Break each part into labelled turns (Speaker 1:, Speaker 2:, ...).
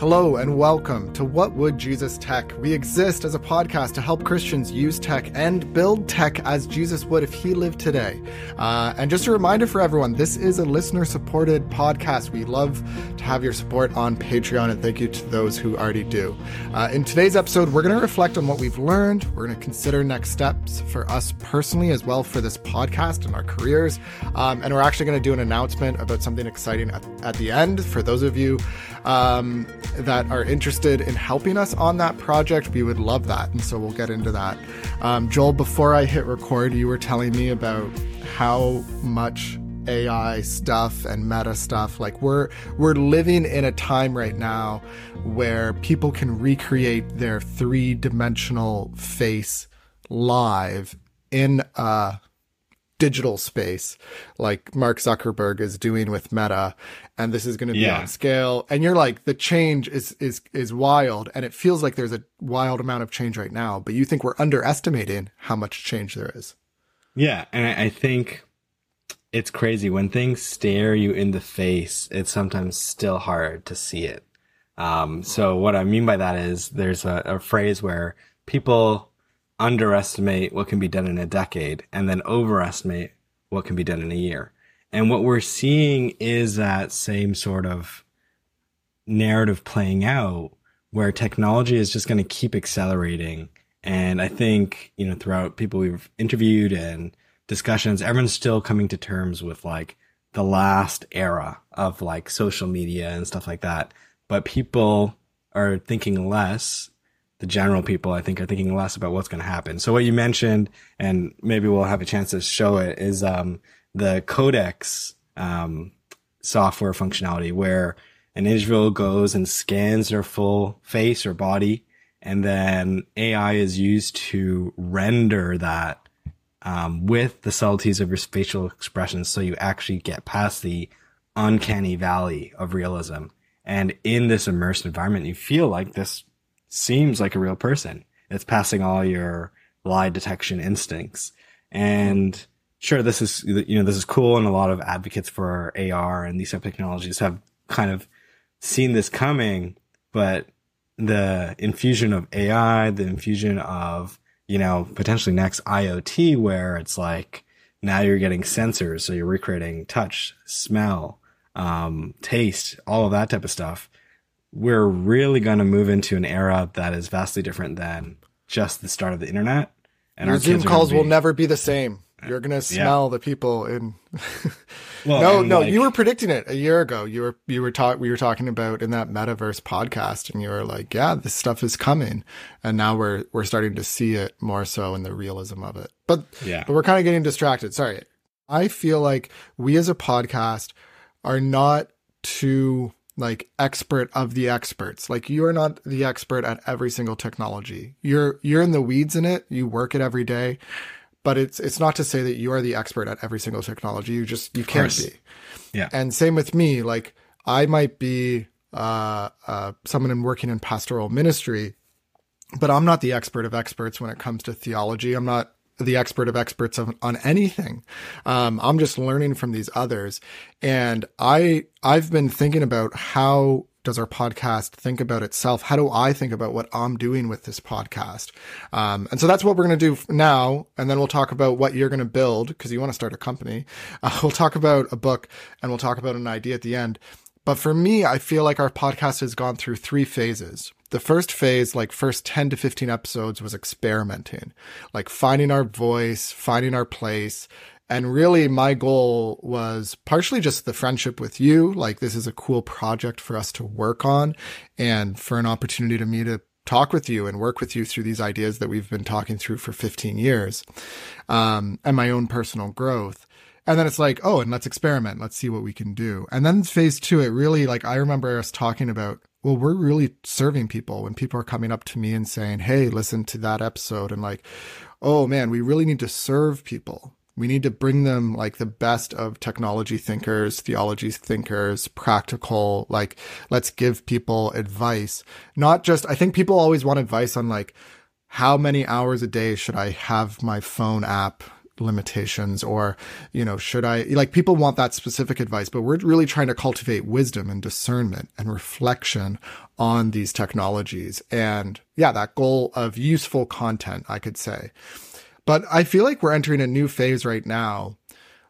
Speaker 1: Hello and welcome to What Would Jesus Tech? We exist as a podcast to help Christians use tech and build tech as Jesus would if he lived today. Uh, and just a reminder for everyone this is a listener supported podcast. We love to have your support on Patreon, and thank you to those who already do. Uh, in today's episode, we're going to reflect on what we've learned. We're going to consider next steps for us personally as well for this podcast and our careers. Um, and we're actually going to do an announcement about something exciting at, at the end for those of you. Um, that are interested in helping us on that project, we would love that. And so we'll get into that. Um, Joel, before I hit record, you were telling me about how much AI stuff and meta stuff. Like we're we're living in a time right now where people can recreate their three dimensional face live in a digital space like Mark Zuckerberg is doing with Meta and this is going to be yeah. on scale and you're like the change is is is wild and it feels like there's a wild amount of change right now but you think we're underestimating how much change there is.
Speaker 2: Yeah, and I think it's crazy when things stare you in the face it's sometimes still hard to see it. Um, so what I mean by that is there's a, a phrase where people underestimate what can be done in a decade and then overestimate what can be done in a year. And what we're seeing is that same sort of narrative playing out where technology is just going to keep accelerating. And I think, you know, throughout people we've interviewed and discussions, everyone's still coming to terms with like the last era of like social media and stuff like that. But people are thinking less the general people, I think, are thinking less about what's going to happen. So what you mentioned, and maybe we'll have a chance to show it, is um, the Codex um, software functionality, where an individual goes and scans their full face or body, and then AI is used to render that um, with the subtleties of your facial expressions, so you actually get past the uncanny valley of realism. And in this immersed environment, you feel like this seems like a real person. It's passing all your lie detection instincts. And sure, this is, you know, this is cool. And a lot of advocates for AR and these type of technologies have kind of seen this coming, but the infusion of AI, the infusion of, you know, potentially next IoT where it's like, now you're getting sensors. So you're recreating touch, smell, um, taste, all of that type of stuff we're really going to move into an era that is vastly different than just the start of the internet.
Speaker 1: And Your our Zoom calls be, will never be the same. You're going to smell yeah. the people in. well, no, no, like, you were predicting it a year ago. You were, you were talk, we were talking about in that metaverse podcast and you were like, yeah, this stuff is coming. And now we're, we're starting to see it more so in the realism of it. But, yeah, but we're kind of getting distracted. Sorry. I feel like we as a podcast are not too like expert of the experts. Like you are not the expert at every single technology. You're you're in the weeds in it. You work it every day. But it's it's not to say that you are the expert at every single technology. You just you can't be.
Speaker 2: Yeah.
Speaker 1: And same with me. Like I might be uh, uh, someone in working in pastoral ministry, but I'm not the expert of experts when it comes to theology. I'm not the expert of experts on, on anything. Um, I'm just learning from these others. And I, I've been thinking about how does our podcast think about itself? How do I think about what I'm doing with this podcast? Um, and so that's what we're going to do now. And then we'll talk about what you're going to build because you want to start a company. Uh, we'll talk about a book and we'll talk about an idea at the end. But for me, I feel like our podcast has gone through three phases the first phase, like first 10 to 15 episodes was experimenting, like finding our voice, finding our place. And really my goal was partially just the friendship with you. Like this is a cool project for us to work on and for an opportunity to me to talk with you and work with you through these ideas that we've been talking through for 15 years. Um, and my own personal growth. And then it's like, oh, and let's experiment. Let's see what we can do. And then phase two, it really like, I remember us talking about well, we're really serving people when people are coming up to me and saying, Hey, listen to that episode. And like, oh man, we really need to serve people. We need to bring them like the best of technology thinkers, theology thinkers, practical, like, let's give people advice. Not just, I think people always want advice on like, how many hours a day should I have my phone app limitations or, you know, should I, like people want that specific advice, but we're really trying to cultivate wisdom and discernment and reflection on these technologies. And yeah, that goal of useful content, I could say. But I feel like we're entering a new phase right now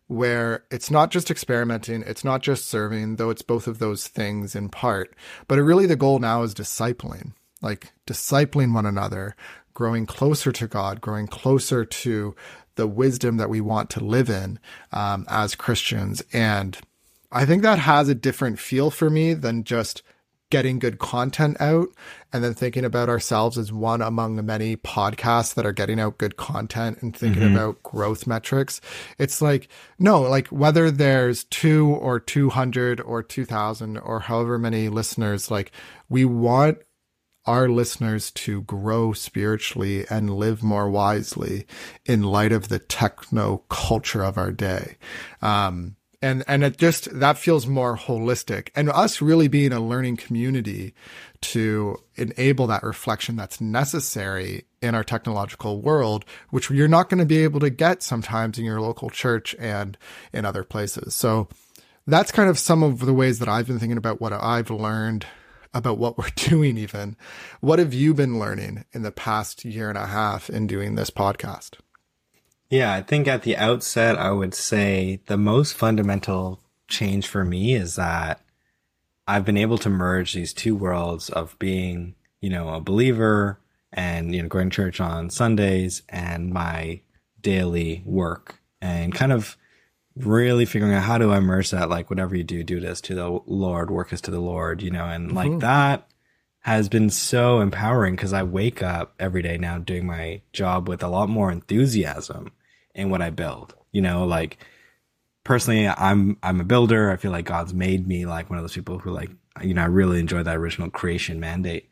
Speaker 1: where it's not just experimenting, it's not just serving, though it's both of those things in part, but really the goal now is discipling, like discipling one another, growing closer to God, growing closer to the wisdom that we want to live in um, as Christians. And I think that has a different feel for me than just getting good content out and then thinking about ourselves as one among the many podcasts that are getting out good content and thinking mm-hmm. about growth metrics. It's like, no, like whether there's two or 200 or 2000 or however many listeners, like we want our listeners to grow spiritually and live more wisely in light of the techno culture of our day. Um, and and it just that feels more holistic. And us really being a learning community to enable that reflection that's necessary in our technological world which you're not going to be able to get sometimes in your local church and in other places. So that's kind of some of the ways that I've been thinking about what I've learned about what we're doing even. What have you been learning in the past year and a half in doing this podcast
Speaker 2: yeah, I think at the outset, I would say the most fundamental change for me is that I've been able to merge these two worlds of being, you know, a believer and, you know, going to church on Sundays and my daily work and kind of really figuring out how do I merge that, like whatever you do, do this to the Lord, work is to the Lord, you know, and like mm-hmm. that has been so empowering because I wake up every day now doing my job with a lot more enthusiasm in what I build. You know, like personally, I'm I'm a builder. I feel like God's made me like one of those people who like you know I really enjoy that original creation mandate,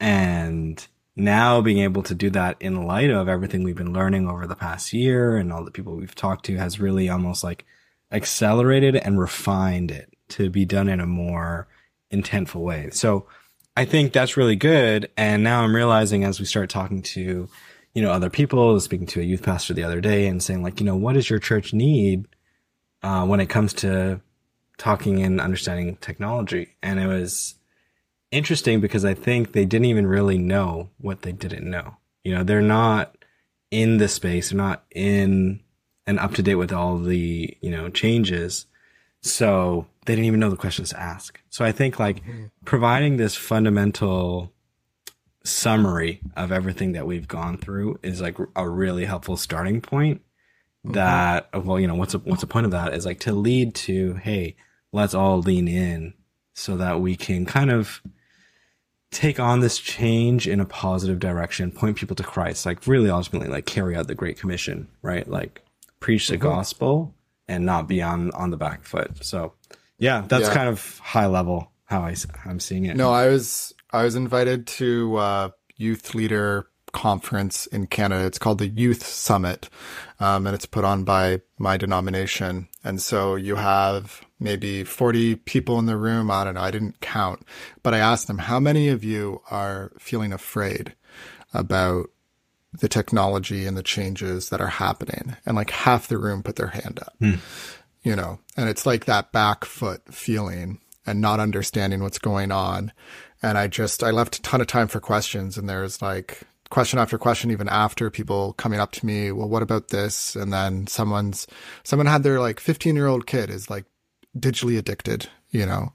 Speaker 2: and now being able to do that in light of everything we've been learning over the past year and all the people we've talked to has really almost like accelerated and refined it to be done in a more intentful way. So I think that's really good. And now I'm realizing as we start talking to you know, other people, speaking to a youth pastor the other day and saying like, you know, what does your church need, uh, when it comes to talking and understanding technology? And it was interesting because I think they didn't even really know what they didn't know. You know, they're not in the space, they're not in and up to date with all the, you know, changes. So they didn't even know the questions to ask. So I think like mm-hmm. providing this fundamental summary of everything that we've gone through is like a really helpful starting point that well you know what's a, what's the point of that is like to lead to hey let's all lean in so that we can kind of take on this change in a positive direction point people to christ like really ultimately like carry out the great commission right like preach the mm-hmm. gospel and not be on on the back foot so yeah that's yeah. kind of high level how I, i'm seeing it
Speaker 1: no i was I was invited to a youth leader conference in Canada. It's called the Youth Summit, um, and it's put on by my denomination. And so you have maybe 40 people in the room. I don't know. I didn't count, but I asked them, how many of you are feeling afraid about the technology and the changes that are happening? And like half the room put their hand up, hmm. you know, and it's like that back foot feeling and not understanding what's going on and I just I left a ton of time for questions, and there's like question after question even after people coming up to me well what about this? And then someone's someone had their like 15 year old kid is like digitally addicted you know?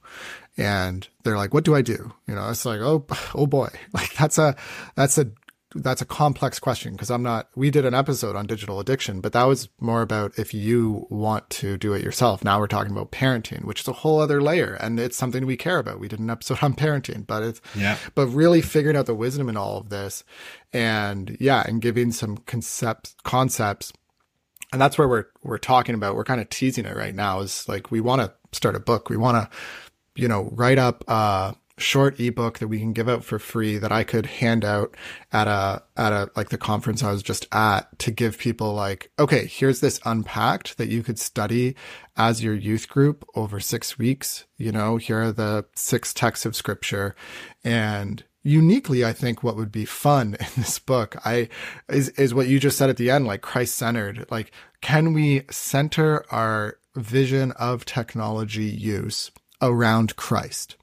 Speaker 1: And they're like what do i do? You know it's like oh oh boy. Like that's a that's a that's a complex question because I'm not, we did an episode on digital addiction, but that was more about if you want to do it yourself. Now we're talking about parenting, which is a whole other layer and it's something we care about. We did an episode on parenting, but it's,
Speaker 2: yeah,
Speaker 1: but really figuring out the wisdom in all of this and yeah, and giving some concepts, concepts. And that's where we're, we're talking about. We're kind of teasing it right now is like, we want to start a book. We want to, you know, write up, uh, short ebook that we can give out for free that I could hand out at a at a like the conference I was just at to give people like okay here's this unpacked that you could study as your youth group over 6 weeks. You know here are the six texts of scripture. And uniquely, I think what would be fun in this book, I is is what you just said at the end, like Christ centered. Like, can we center our vision of technology use around Christ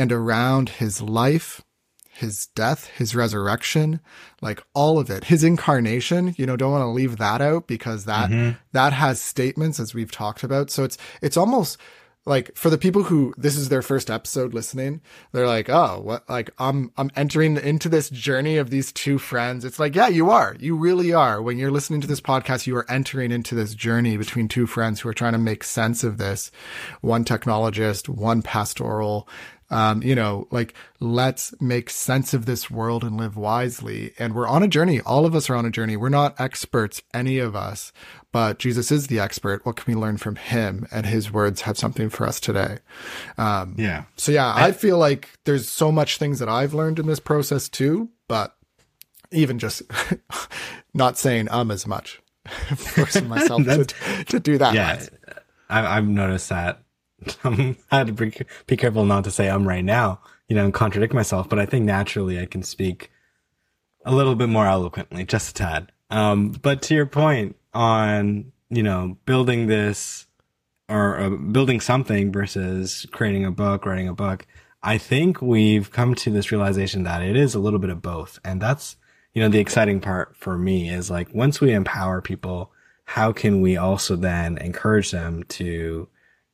Speaker 1: and around his life, his death, his resurrection, like all of it, his incarnation, you know, don't want to leave that out because that, mm-hmm. that has statements as we've talked about. So it's, it's almost, like for the people who this is their first episode listening, they're like, "Oh, what like I'm I'm entering into this journey of these two friends." It's like, "Yeah, you are. You really are. When you're listening to this podcast, you are entering into this journey between two friends who are trying to make sense of this. One technologist, one pastoral um, you know, like let's make sense of this world and live wisely. And we're on a journey. All of us are on a journey. We're not experts, any of us, but Jesus is the expert. What can we learn from him? And his words have something for us today. Um,
Speaker 2: yeah.
Speaker 1: So yeah, I, I feel like there's so much things that I've learned in this process too, but even just not saying um as much, forcing myself to, to do that.
Speaker 2: Yeah. I, I've noticed that I had to be, be careful not to say I'm right now, you know, and contradict myself. But I think naturally I can speak a little bit more eloquently, just a tad. Um, but to your point on, you know, building this or uh, building something versus creating a book, writing a book, I think we've come to this realization that it is a little bit of both. And that's, you know, the exciting part for me is like once we empower people, how can we also then encourage them to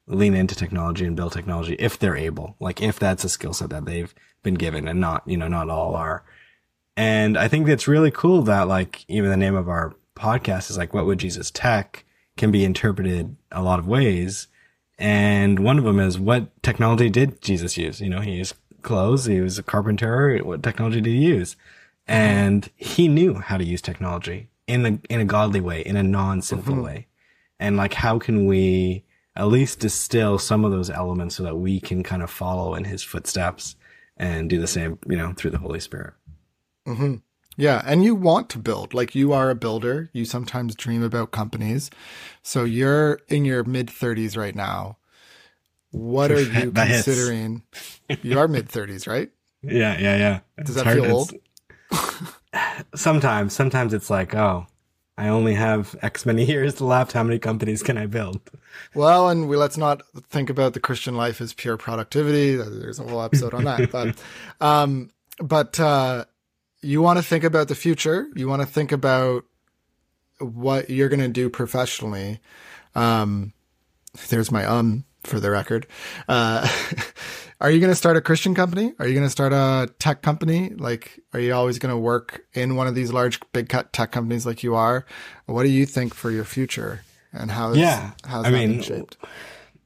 Speaker 2: lean into technology and build technology if they're able, like if that's a skill set that they've been given and not, you know, not all are. And I think it's really cool that like even the name of our podcast is like, what would Jesus tech can be interpreted a lot of ways. And one of them is what technology did Jesus use? You know, he used clothes. He was a carpenter. What technology did he use? And he knew how to use technology in a, in a godly way, in a non-sinful mm-hmm. way. And like, how can we at least distill some of those elements so that we can kind of follow in his footsteps and do the same, you know, through the Holy Spirit.
Speaker 1: Mm-hmm. Yeah. And you want to build, like you are a builder. You sometimes dream about companies. So you're in your mid 30s right now. What are you considering? you are mid 30s, right?
Speaker 2: Yeah. Yeah. Yeah.
Speaker 1: Does it's that feel old?
Speaker 2: sometimes, sometimes it's like, oh, I only have X many years left. How many companies can I build?
Speaker 1: Well, and we let's not think about the Christian life as pure productivity. There's a whole episode on that. But, um, but uh, you want to think about the future. You want to think about what you're going to do professionally. Um, there's my um for the record. Uh, are you going to start a Christian company? Are you going to start a tech company? Like, are you always going to work in one of these large, big cut tech companies like you are? What do you think for your future and how is,
Speaker 2: yeah,
Speaker 1: how's I that mean, shaped?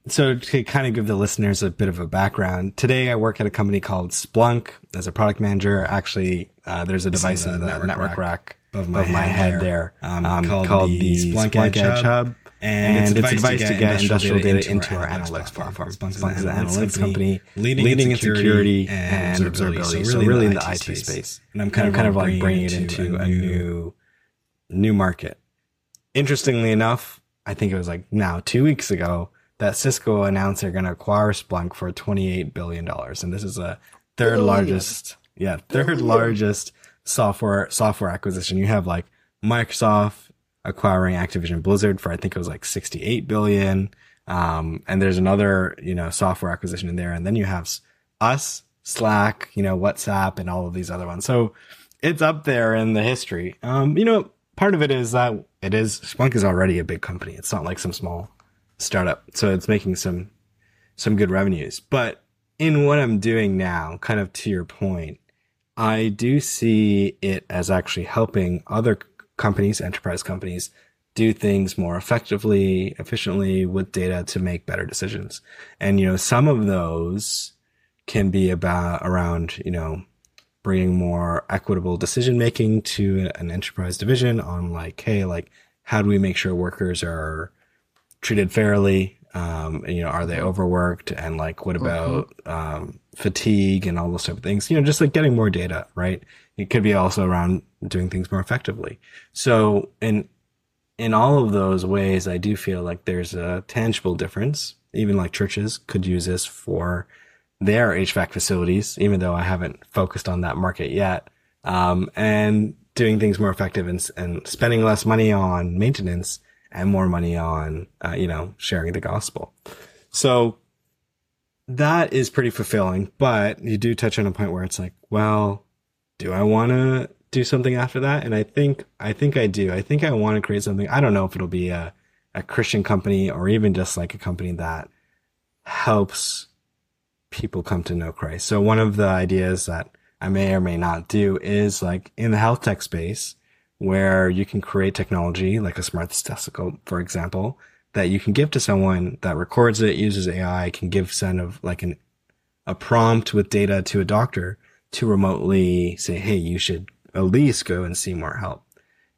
Speaker 2: So to kind of give the listeners a bit of a background, today I work at a company called Splunk as a product manager. Actually, uh, there's a device in the network, network rack, of my, my head, there, um, um, called, called, the Splunk, Splunk Edge Hub. And, and it's, advice device to get industrial data, data into our analytics platform. Splunk is an analytics company leading, leading in security and observability. So really in the IT space. And I'm kind of kind of like bringing it into a new new market. Interestingly enough, I think it was like now two weeks ago that Cisco announced they're going to acquire Splunk for $28 billion. And this is a third largest, yeah, third largest software, software acquisition. You have like Microsoft, acquiring Activision Blizzard for I think it was like 68 billion. Um, and there's another, you know, software acquisition in there. And then you have us, Slack, you know, WhatsApp and all of these other ones. So it's up there in the history. Um, you know, part of it is that it is Splunk is already a big company. It's not like some small startup. So it's making some, some good revenues. But in what I'm doing now, kind of to your point, I do see it as actually helping other companies, enterprise companies, do things more effectively, efficiently with data to make better decisions. And, you know, some of those can be about around, you know, bringing more equitable decision making to an enterprise division on like, hey, like, how do we make sure workers are treated fairly? Um, and, you know, are they overworked? And like, what about, mm-hmm. um, fatigue and all those type of things? You know, just like getting more data, right? It could be also around doing things more effectively. So in, in all of those ways, I do feel like there's a tangible difference. Even like churches could use this for their HVAC facilities, even though I haven't focused on that market yet. Um, and doing things more effective and, and spending less money on maintenance and more money on, uh, you know, sharing the gospel. So that is pretty fulfilling, but you do touch on a point where it's like, well, do I want to do something after that? And I think, I think I do. I think I want to create something. I don't know if it'll be a, a Christian company or even just like a company that helps people come to know Christ. So one of the ideas that I may or may not do is like in the health tech space where you can create technology like a smart stethoscope, for example, that you can give to someone that records it, uses AI, can give send of like an, a prompt with data to a doctor to remotely say, Hey, you should at least go and see more help.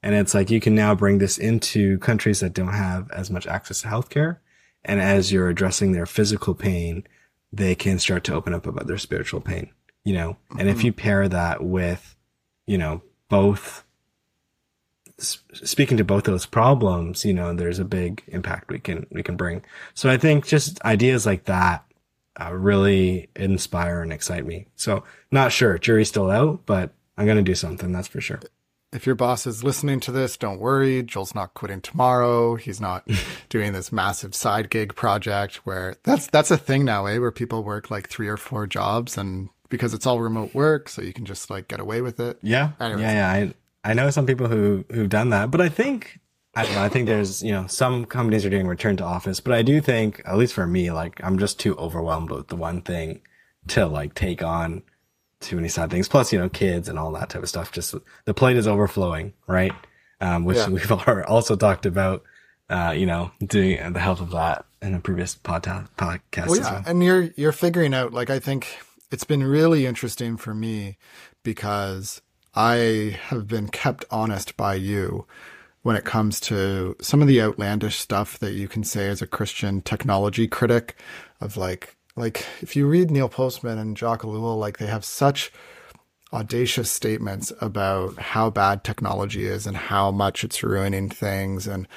Speaker 2: And it's like you can now bring this into countries that don't have as much access to healthcare. And as you're addressing their physical pain, they can start to open up about their spiritual pain, you know? Mm-hmm. And if mm-hmm. you pair that with, you know, both speaking to both those problems, you know, there's a big impact we can, we can bring. So I think just ideas like that uh, really inspire and excite me. So not sure, jury's still out, but I'm going to do something. That's for sure.
Speaker 1: If your boss is listening to this, don't worry. Joel's not quitting tomorrow. He's not doing this massive side gig project where that's, that's a thing now, eh? Where people work like three or four jobs and because it's all remote work. So you can just like get away with it.
Speaker 2: Yeah. Anyways. Yeah. Yeah. I, I know some people who who've done that, but I think I don't know. I think there's you know some companies are doing return to office, but I do think at least for me, like I'm just too overwhelmed with the one thing to like take on too many side things. Plus, you know, kids and all that type of stuff. Just the plate is overflowing, right? Um, which yeah. we've also talked about. Uh, you know, doing the help of that in a previous podcast. podcast
Speaker 1: well, yeah, well. and you're you're figuring out. Like, I think it's been really interesting for me because I have been kept honest by you when it comes to some of the outlandish stuff that you can say as a Christian technology critic of like like if you read Neil Postman and Jacques Ellul, like they have such audacious statements about how bad technology is and how much it's ruining things. And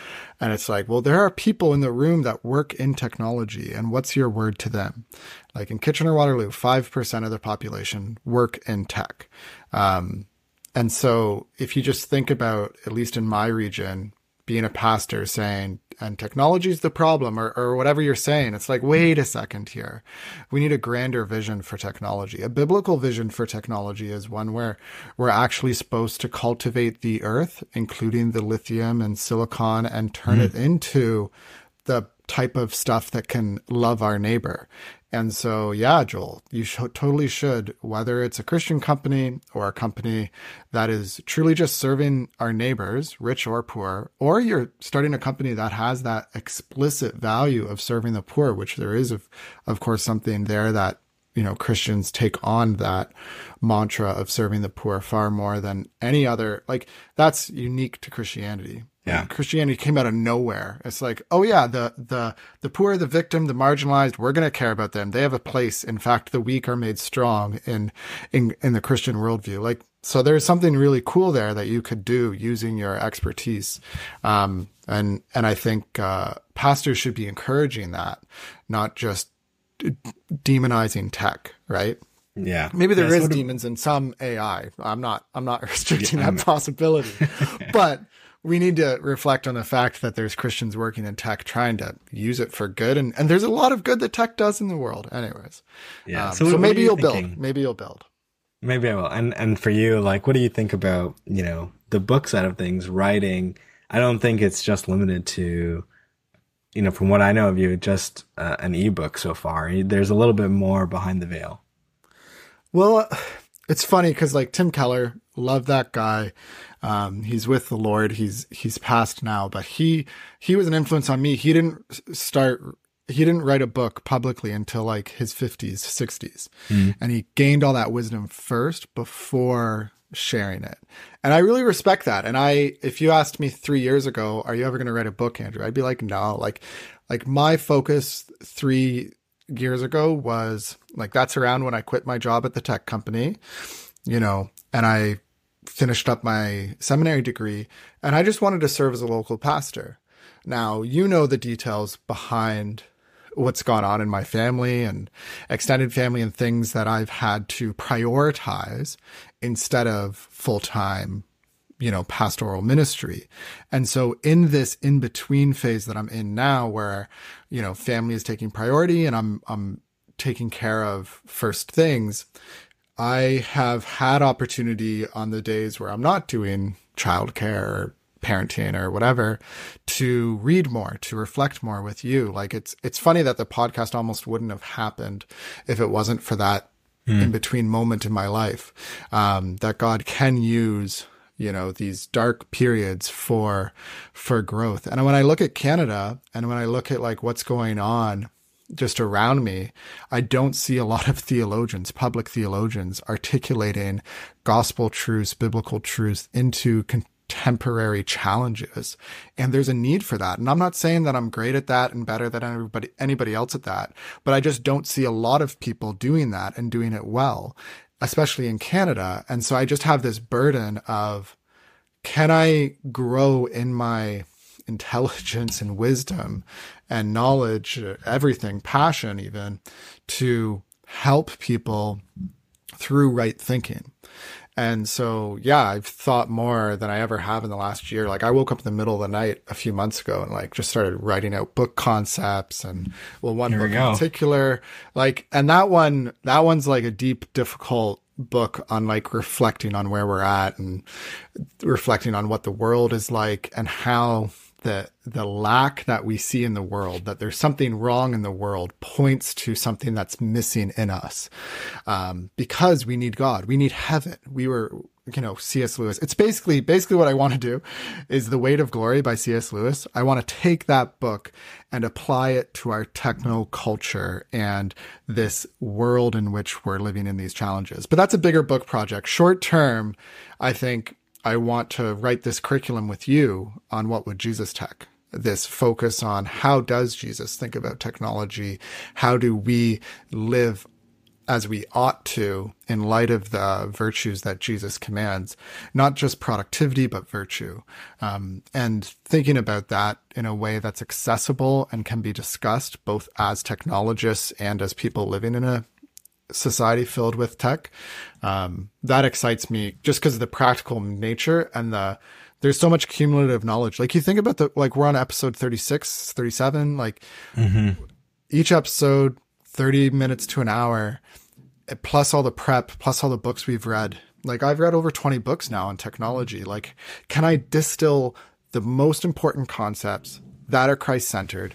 Speaker 1: and it's like well there are people in the room that work in technology and what's your word to them? Like in kitchener waterloo 5% of the population work in tech. Um, and so if you just think about, at least in my region, being a pastor saying, and technology is the problem or, or whatever you're saying, it's like, wait a second here. We need a grander vision for technology. A biblical vision for technology is one where we're actually supposed to cultivate the earth, including the lithium and silicon and turn mm. it into the type of stuff that can love our neighbor. And so, yeah, Joel, you sh- totally should, whether it's a Christian company or a company that is truly just serving our neighbors, rich or poor, or you're starting a company that has that explicit value of serving the poor, which there is, of, of course, something there that, you know, Christians take on that mantra of serving the poor far more than any other. Like, that's unique to Christianity.
Speaker 2: Yeah.
Speaker 1: Christianity came out of nowhere. It's like, oh yeah, the the the poor, the victim, the marginalized, we're gonna care about them. They have a place. In fact, the weak are made strong in in in the Christian worldview. Like so there's something really cool there that you could do using your expertise. Um and and I think uh pastors should be encouraging that, not just demonizing tech, right?
Speaker 2: Yeah.
Speaker 1: Maybe there yeah, is demons in some AI. I'm not I'm not restricting yeah, that possibility. but we need to reflect on the fact that there's Christians working in tech trying to use it for good. And, and there's a lot of good that tech does in the world anyways.
Speaker 2: Yeah.
Speaker 1: Um, so, so maybe you will build, maybe you'll build.
Speaker 2: Maybe I will. And, and for you, like, what do you think about, you know, the book side of things, writing? I don't think it's just limited to, you know, from what I know of you, just uh, an ebook so far. There's a little bit more behind the veil.
Speaker 1: Well, it's funny because like Tim Keller, love that guy. Um, he's with the Lord. He's he's passed now, but he he was an influence on me. He didn't start. He didn't write a book publicly until like his fifties, sixties, mm. and he gained all that wisdom first before sharing it. And I really respect that. And I, if you asked me three years ago, are you ever going to write a book, Andrew? I'd be like, no. Like, like my focus three years ago was like that's around when I quit my job at the tech company, you know, and I finished up my seminary degree and I just wanted to serve as a local pastor. Now, you know the details behind what's gone on in my family and extended family and things that I've had to prioritize instead of full time, you know, pastoral ministry. And so in this in between phase that I'm in now where, you know, family is taking priority and I'm, I'm taking care of first things, I have had opportunity on the days where I'm not doing childcare or parenting or whatever to read more, to reflect more with you. Like it's, it's funny that the podcast almost wouldn't have happened if it wasn't for that mm. in between moment in my life. Um, that God can use, you know, these dark periods for, for growth. And when I look at Canada and when I look at like what's going on just around me, I don't see a lot of theologians, public theologians articulating gospel truths, biblical truths into contemporary challenges. And there's a need for that. And I'm not saying that I'm great at that and better than anybody, anybody else at that, but I just don't see a lot of people doing that and doing it well, especially in Canada. And so I just have this burden of, can I grow in my intelligence and wisdom and knowledge, everything, passion, even to help people through right thinking. And so, yeah, I've thought more than I ever have in the last year. Like I woke up in the middle of the night a few months ago and like just started writing out book concepts and well, one Here book in particular, like, and that one, that one's like a deep, difficult book on like reflecting on where we're at and reflecting on what the world is like and how the the lack that we see in the world, that there's something wrong in the world, points to something that's missing in us, um, because we need God, we need heaven. We were, you know, C.S. Lewis. It's basically basically what I want to do is the Weight of Glory by C.S. Lewis. I want to take that book and apply it to our techno culture and this world in which we're living in these challenges. But that's a bigger book project. Short term, I think I want to write this curriculum with you on what would Jesus tech this focus on how does Jesus think about technology? How do we live as we ought to in light of the virtues that Jesus commands, not just productivity, but virtue. Um, and thinking about that in a way that's accessible and can be discussed both as technologists and as people living in a society filled with tech. Um, that excites me just because of the practical nature and the, there's so much cumulative knowledge. Like you think about the, like we're on episode 36, 37, like mm-hmm. each episode, 30 minutes to an hour, plus all the prep, plus all the books we've read. Like I've read over 20 books now on technology. Like, can I distill the most important concepts that are Christ centered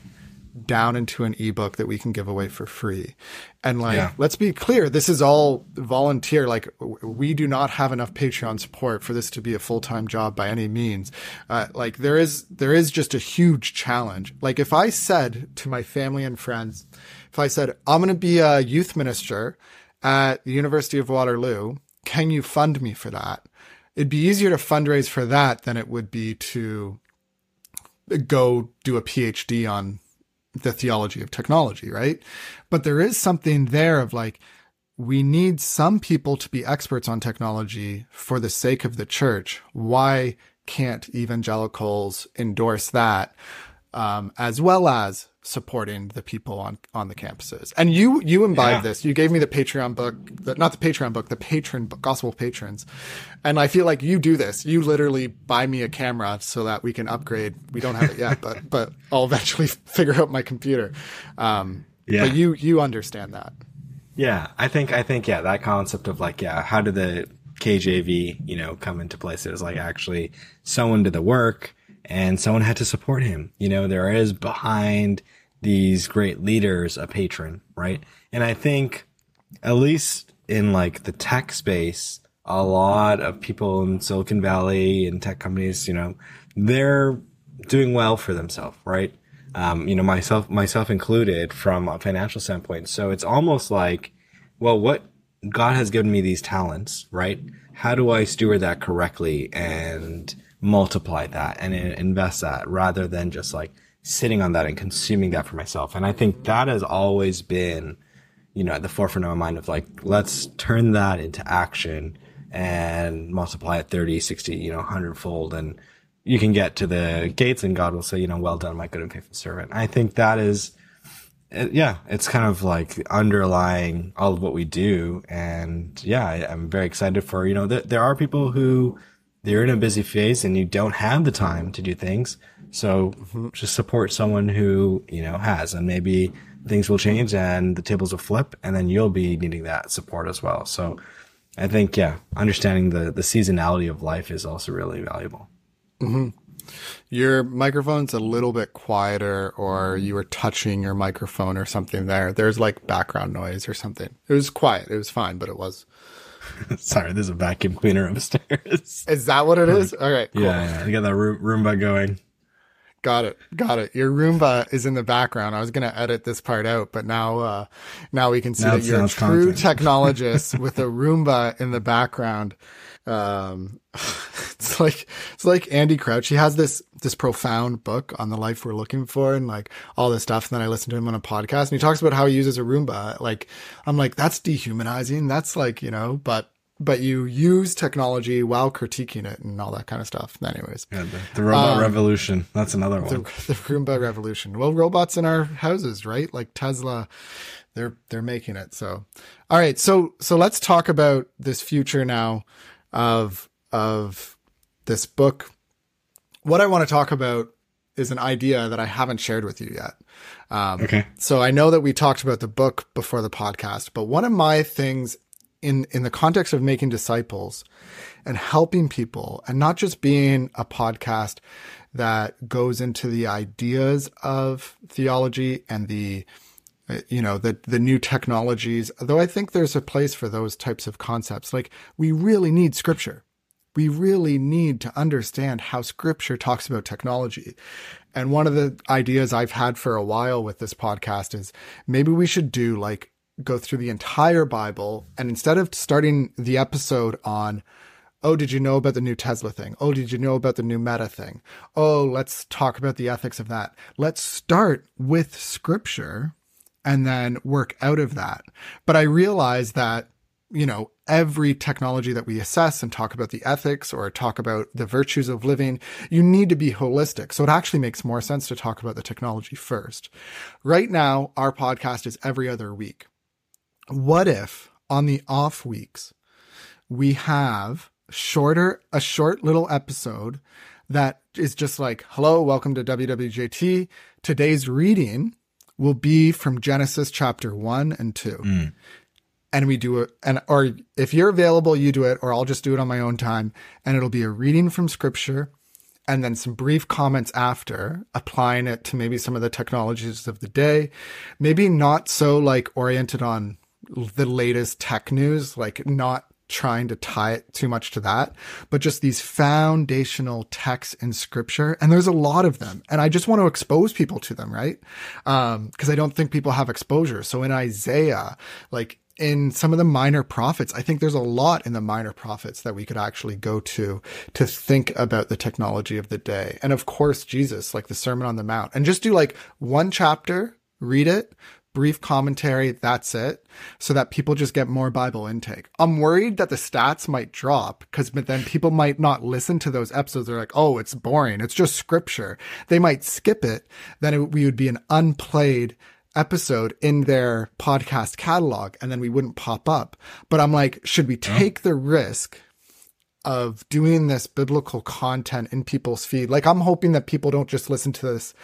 Speaker 1: down into an ebook that we can give away for free. And like, yeah. let's be clear, this is all volunteer. Like, we do not have enough Patreon support for this to be a full time job by any means. Uh, like, there is there is just a huge challenge. Like, if I said to my family and friends, if I said I'm going to be a youth minister at the University of Waterloo, can you fund me for that? It'd be easier to fundraise for that than it would be to go do a PhD on the theology of technology, right? But there is something there of like, we need some people to be experts on technology for the sake of the church. Why can't evangelicals endorse that? Um, as well as supporting the people on on the campuses. And you you imbibe yeah. this. You gave me the Patreon book, the, not the Patreon book, the patron book, Gospel Patrons. And I feel like you do this. You literally buy me a camera so that we can upgrade. We don't have it yet, but but I'll eventually figure out my computer. Um, yeah. But you you understand that.
Speaker 2: Yeah, I think I think yeah, that concept of like yeah, how did the KJV you know come into place? It was like actually someone did the work and someone had to support him. You know, there is behind these great leaders a patron, right? And I think at least in like the tech space, a lot of people in Silicon Valley and tech companies, you know, they're doing well for themselves, right? Um, you know, myself, myself included from a financial standpoint. So it's almost like, well, what God has given me these talents, right? How do I steward that correctly and multiply that and invest that rather than just like sitting on that and consuming that for myself. And I think that has always been, you know, at the forefront of my mind of like, let's turn that into action and multiply it 30, 60, you know, 100 fold. And you can get to the gates and God will say, you know, well done, my good and faithful servant. I think that is yeah, it's kind of like underlying all of what we do. And yeah, I, am very excited for, you know, th- there are people who they're in a busy phase and you don't have the time to do things. So mm-hmm. just support someone who, you know, has, and maybe things will change and the tables will flip and then you'll be needing that support as well. So I think, yeah, understanding the, the seasonality of life is also really valuable.
Speaker 1: Mm-hmm. Your microphone's a little bit quieter, or you were touching your microphone or something there. There's like background noise or something. It was quiet. It was fine, but it was.
Speaker 2: Sorry, there's a vacuum cleaner upstairs.
Speaker 1: Is that what it is? All right.
Speaker 2: Cool. Yeah, yeah. You got that Roomba going.
Speaker 1: Got it. Got it. Your Roomba is in the background. I was going to edit this part out, but now, uh, now we can see now that you're a true technologist with a Roomba in the background. Um, it's like, it's like Andy Crouch. He has this, this profound book on the life we're looking for and like all this stuff. And then I listened to him on a podcast and he talks about how he uses a Roomba. Like, I'm like, that's dehumanizing. That's like, you know, but but you use technology while critiquing it and all that kind of stuff. Anyways,
Speaker 2: yeah, the, the robot um, revolution. That's another one.
Speaker 1: The, the Roomba revolution. Well, robots in our houses, right? Like Tesla, they're they're making it. So, all right. So so let's talk about this future now of of this book. What I want to talk about is an idea that I haven't shared with you yet. Um, okay. So I know that we talked about the book before the podcast, but one of my things in in the context of making disciples and helping people and not just being a podcast that goes into the ideas of theology and the you know the the new technologies though i think there's a place for those types of concepts like we really need scripture we really need to understand how scripture talks about technology and one of the ideas i've had for a while with this podcast is maybe we should do like go through the entire Bible and instead of starting the episode on, oh, did you know about the new Tesla thing? Oh, did you know about the new Meta thing? Oh, let's talk about the ethics of that. Let's start with scripture and then work out of that. But I realize that, you know, every technology that we assess and talk about the ethics or talk about the virtues of living, you need to be holistic. So it actually makes more sense to talk about the technology first. Right now, our podcast is every other week what if on the off weeks we have shorter a short little episode that is just like hello welcome to wwjt today's reading will be from genesis chapter 1 and 2 mm. and we do it and or if you're available you do it or i'll just do it on my own time and it'll be a reading from scripture and then some brief comments after, applying it to maybe some of the technologies of the day. Maybe not so like oriented on the latest tech news, like not trying to tie it too much to that, but just these foundational texts in scripture. And there's a lot of them. And I just want to expose people to them, right? Um, cause I don't think people have exposure. So in Isaiah, like in some of the minor prophets, I think there's a lot in the minor prophets that we could actually go to to think about the technology of the day. And of course, Jesus, like the Sermon on the Mount, and just do like one chapter, read it, brief commentary, that's it, so that people just get more Bible intake. I'm worried that the stats might drop because then people might not listen to those episodes. They're like, oh, it's boring. It's just scripture. They might skip it. Then it, we would be an unplayed episode in their podcast catalog and then we wouldn't pop up. But I'm like, should we take the risk of doing this biblical content in people's feed? Like, I'm hoping that people don't just listen to this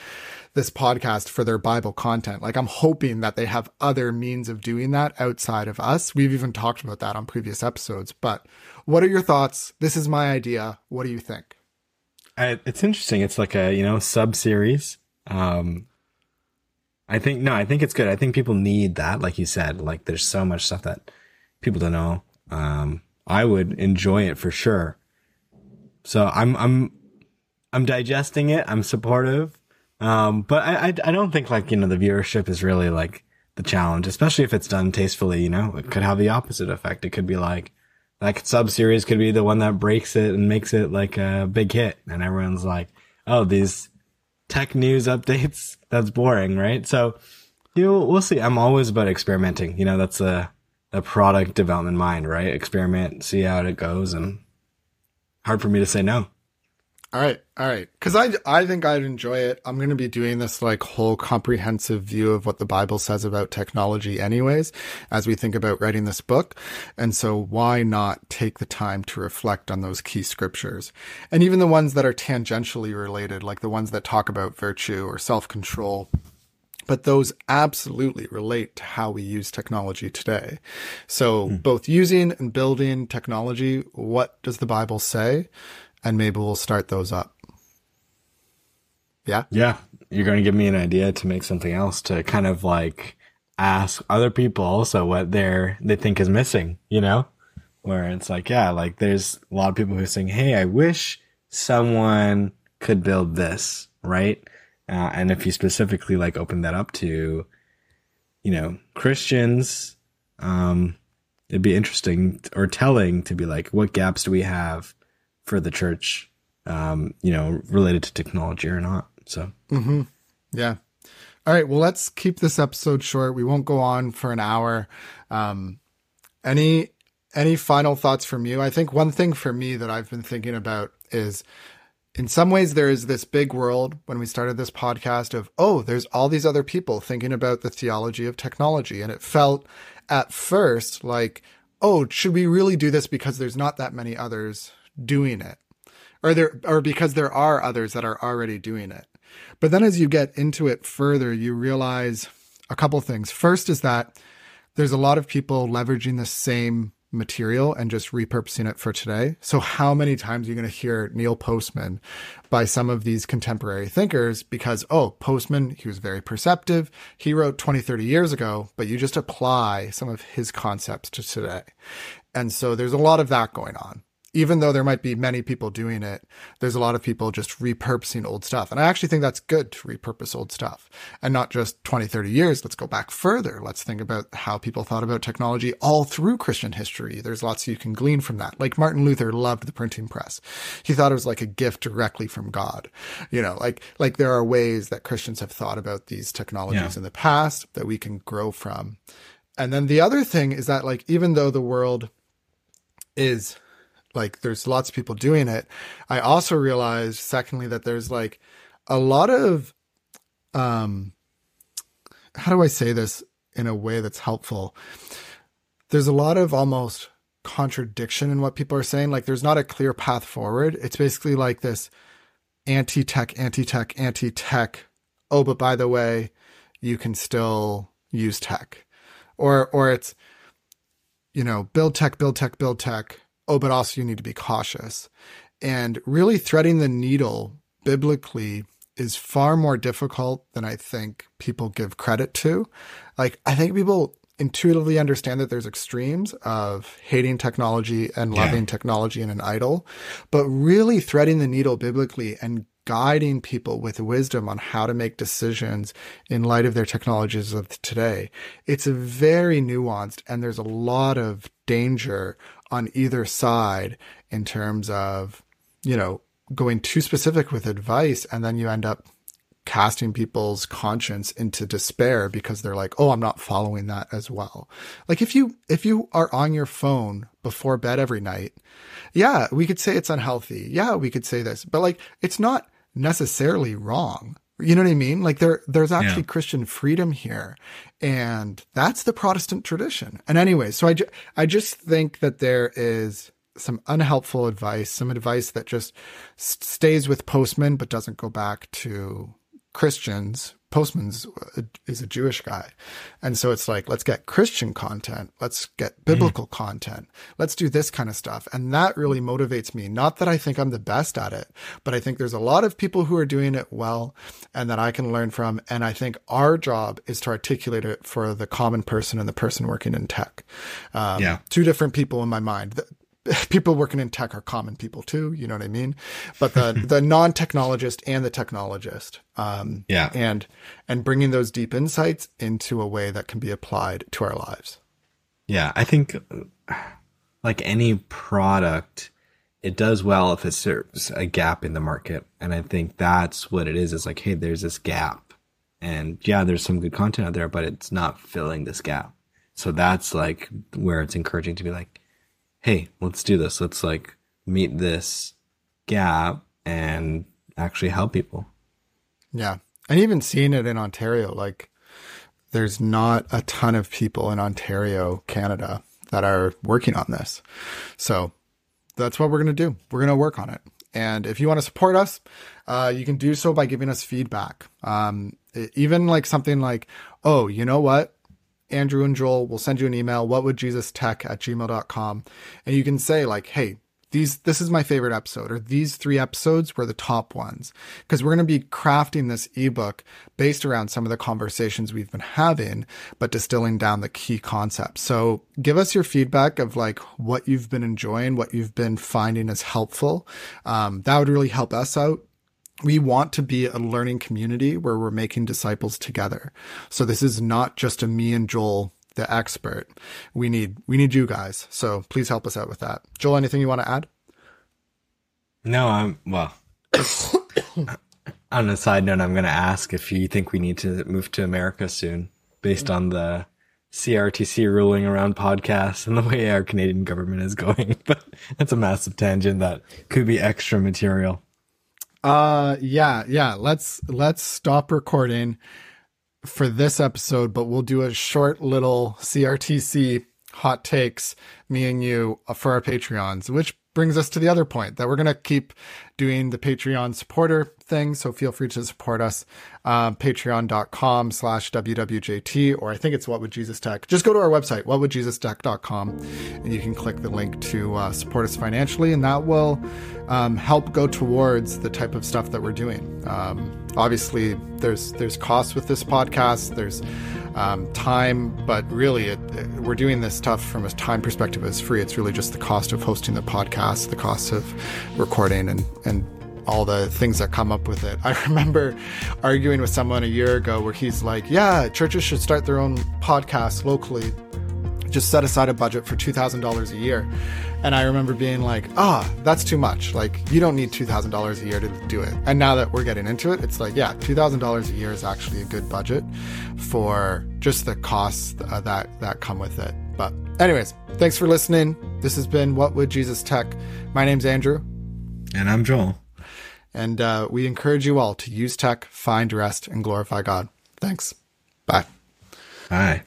Speaker 1: this podcast for their Bible content. Like I'm hoping that they have other means of doing that outside of us. We've even talked about that on previous episodes. But what are your thoughts? This is my idea. What do you think?
Speaker 2: I, it's interesting. It's like a you know sub series. Um, I think no, I think it's good. I think people need that, like you said. Like there's so much stuff that people don't know. Um, I would enjoy it for sure. So I'm I'm I'm digesting it. I'm supportive. Um, but I, I, I don't think like, you know, the viewership is really like the challenge, especially if it's done tastefully, you know, it could have the opposite effect. It could be like, like sub series could be the one that breaks it and makes it like a big hit. And everyone's like, oh, these tech news updates, that's boring, right? So, you know, we'll see. I'm always about experimenting. You know, that's a, a product development mind, right? Experiment, see how it goes and hard for me to say no.
Speaker 1: All right, all right. Because I, I think I'd enjoy it. I'm going to be doing this like whole comprehensive view of what the Bible says about technology, anyways, as we think about writing this book. And so, why not take the time to reflect on those key scriptures, and even the ones that are tangentially related, like the ones that talk about virtue or self control. But those absolutely relate to how we use technology today. So, mm. both using and building technology, what does the Bible say? And maybe we'll start those up. Yeah.
Speaker 2: Yeah. You're going to give me an idea to make something else to kind of like ask other people also what they're, they think is missing, you know, where it's like, yeah, like there's a lot of people who are saying, Hey, I wish someone could build this. Right. Uh, and if you specifically like open that up to, you know, Christians, um, it'd be interesting or telling to be like, what gaps do we have? For the church, um, you know, related to technology or not. So,
Speaker 1: mm-hmm. yeah. All right. Well, let's keep this episode short. We won't go on for an hour. Um, any any final thoughts from you? I think one thing for me that I've been thinking about is in some ways there is this big world when we started this podcast of oh there's all these other people thinking about the theology of technology and it felt at first like oh should we really do this because there's not that many others doing it or there or because there are others that are already doing it but then as you get into it further you realize a couple things first is that there's a lot of people leveraging the same material and just repurposing it for today. So how many times are you going to hear Neil Postman by some of these contemporary thinkers because, oh, Postman, he was very perceptive. He wrote 20, 30 years ago, but you just apply some of his concepts to today. And so there's a lot of that going on even though there might be many people doing it, there's a lot of people just repurposing old stuff. And I actually think that's good to repurpose old stuff and not just 20, 30 years. Let's go back further. Let's think about how people thought about technology all through Christian history. There's lots you can glean from that. Like Martin Luther loved the printing press. He thought it was like a gift directly from God. You know, like, like there are ways that Christians have thought about these technologies yeah. in the past that we can grow from. And then the other thing is that like, even though the world is like there's lots of people doing it. I also realized secondly that there's like a lot of um how do I say this in a way that's helpful? There's a lot of almost contradiction in what people are saying. Like there's not a clear path forward. It's basically like this anti-tech, anti-tech, anti-tech. Oh, but by the way, you can still use tech. Or or it's you know, build tech, build tech, build tech oh, but also you need to be cautious. And really threading the needle biblically is far more difficult than I think people give credit to. Like, I think people intuitively understand that there's extremes of hating technology and loving yeah. technology and an idol, but really threading the needle biblically and guiding people with wisdom on how to make decisions in light of their technologies of today. It's very nuanced and there's a lot of danger on either side in terms of, you know, going too specific with advice and then you end up casting people's conscience into despair because they're like, "Oh, I'm not following that as well." Like if you if you are on your phone before bed every night, yeah, we could say it's unhealthy. Yeah, we could say this. But like it's not necessarily wrong. You know what I mean? Like there, there's actually yeah. Christian freedom here. And that's the Protestant tradition. And anyway, so I, ju- I just think that there is some unhelpful advice, some advice that just stays with Postman, but doesn't go back to Christians Postman's is a Jewish guy. And so it's like, let's get Christian content. Let's get biblical mm. content. Let's do this kind of stuff. And that really motivates me. Not that I think I'm the best at it, but I think there's a lot of people who are doing it well and that I can learn from. And I think our job is to articulate it for the common person and the person working in tech. Um, yeah. Two different people in my mind people working in tech are common people too. You know what I mean? But the the non technologist and the technologist, um,
Speaker 2: yeah,
Speaker 1: and and bringing those deep insights into a way that can be applied to our lives.
Speaker 2: Yeah, I think like any product, it does well if it serves a gap in the market, and I think that's what it is. It's like, hey, there's this gap, and yeah, there's some good content out there, but it's not filling this gap. So that's like where it's encouraging to be like hey, let's do this. Let's like meet this gap and actually help people.
Speaker 1: Yeah. And even seeing it in Ontario, like there's not a ton of people in Ontario, Canada that are working on this. So that's what we're going to do. We're going to work on it. And if you want to support us, uh, you can do so by giving us feedback. Um, even like something like, oh, you know what? Andrew and Joel will send you an email, what would Jesus tech at gmail.com. And you can say like, hey, these this is my favorite episode or these three episodes were the top ones. Because we're going to be crafting this ebook based around some of the conversations we've been having but distilling down the key concepts. So give us your feedback of like what you've been enjoying what you've been finding as helpful. Um, that would really help us out we want to be a learning community where we're making disciples together. So this is not just a me and Joel the expert. We need we need you guys. So please help us out with that. Joel, anything you want to add?
Speaker 2: No, I'm well. on a side note, I'm going to ask if you think we need to move to America soon, based on the CRTC ruling around podcasts and the way our Canadian government is going. But that's a massive tangent that could be extra material.
Speaker 1: Uh, yeah, yeah. Let's let's stop recording for this episode, but we'll do a short little CRTC hot takes, me and you, uh, for our Patreons, which brings us to the other point that we're going to keep doing the Patreon supporter thing. So feel free to support us. Uh, Patreon.com slash WWJT, or I think it's What Would Jesus Tech. Just go to our website, whatwouldjesustech.com, and you can click the link to uh, support us financially, and that will um, help go towards the type of stuff that we're doing. Um, obviously, there's there's costs with this podcast. There's um, time, but really, it, it, we're doing this stuff from a time perspective as free. It's really just the cost of hosting the podcast, the cost of recording, and and all the things that come up with it. I remember arguing with someone a year ago where he's like, "Yeah, churches should start their own podcasts locally. Just set aside a budget for two thousand dollars a year." And I remember being like, ah, that's too much. Like, you don't need $2,000 a year to do it. And now that we're getting into it, it's like, yeah, $2,000 a year is actually a good budget for just the costs uh, that, that come with it. But, anyways, thanks for listening. This has been What Would Jesus Tech? My name's Andrew.
Speaker 2: And I'm Joel.
Speaker 1: And uh, we encourage you all to use tech, find rest, and glorify God. Thanks. Bye.
Speaker 2: Bye.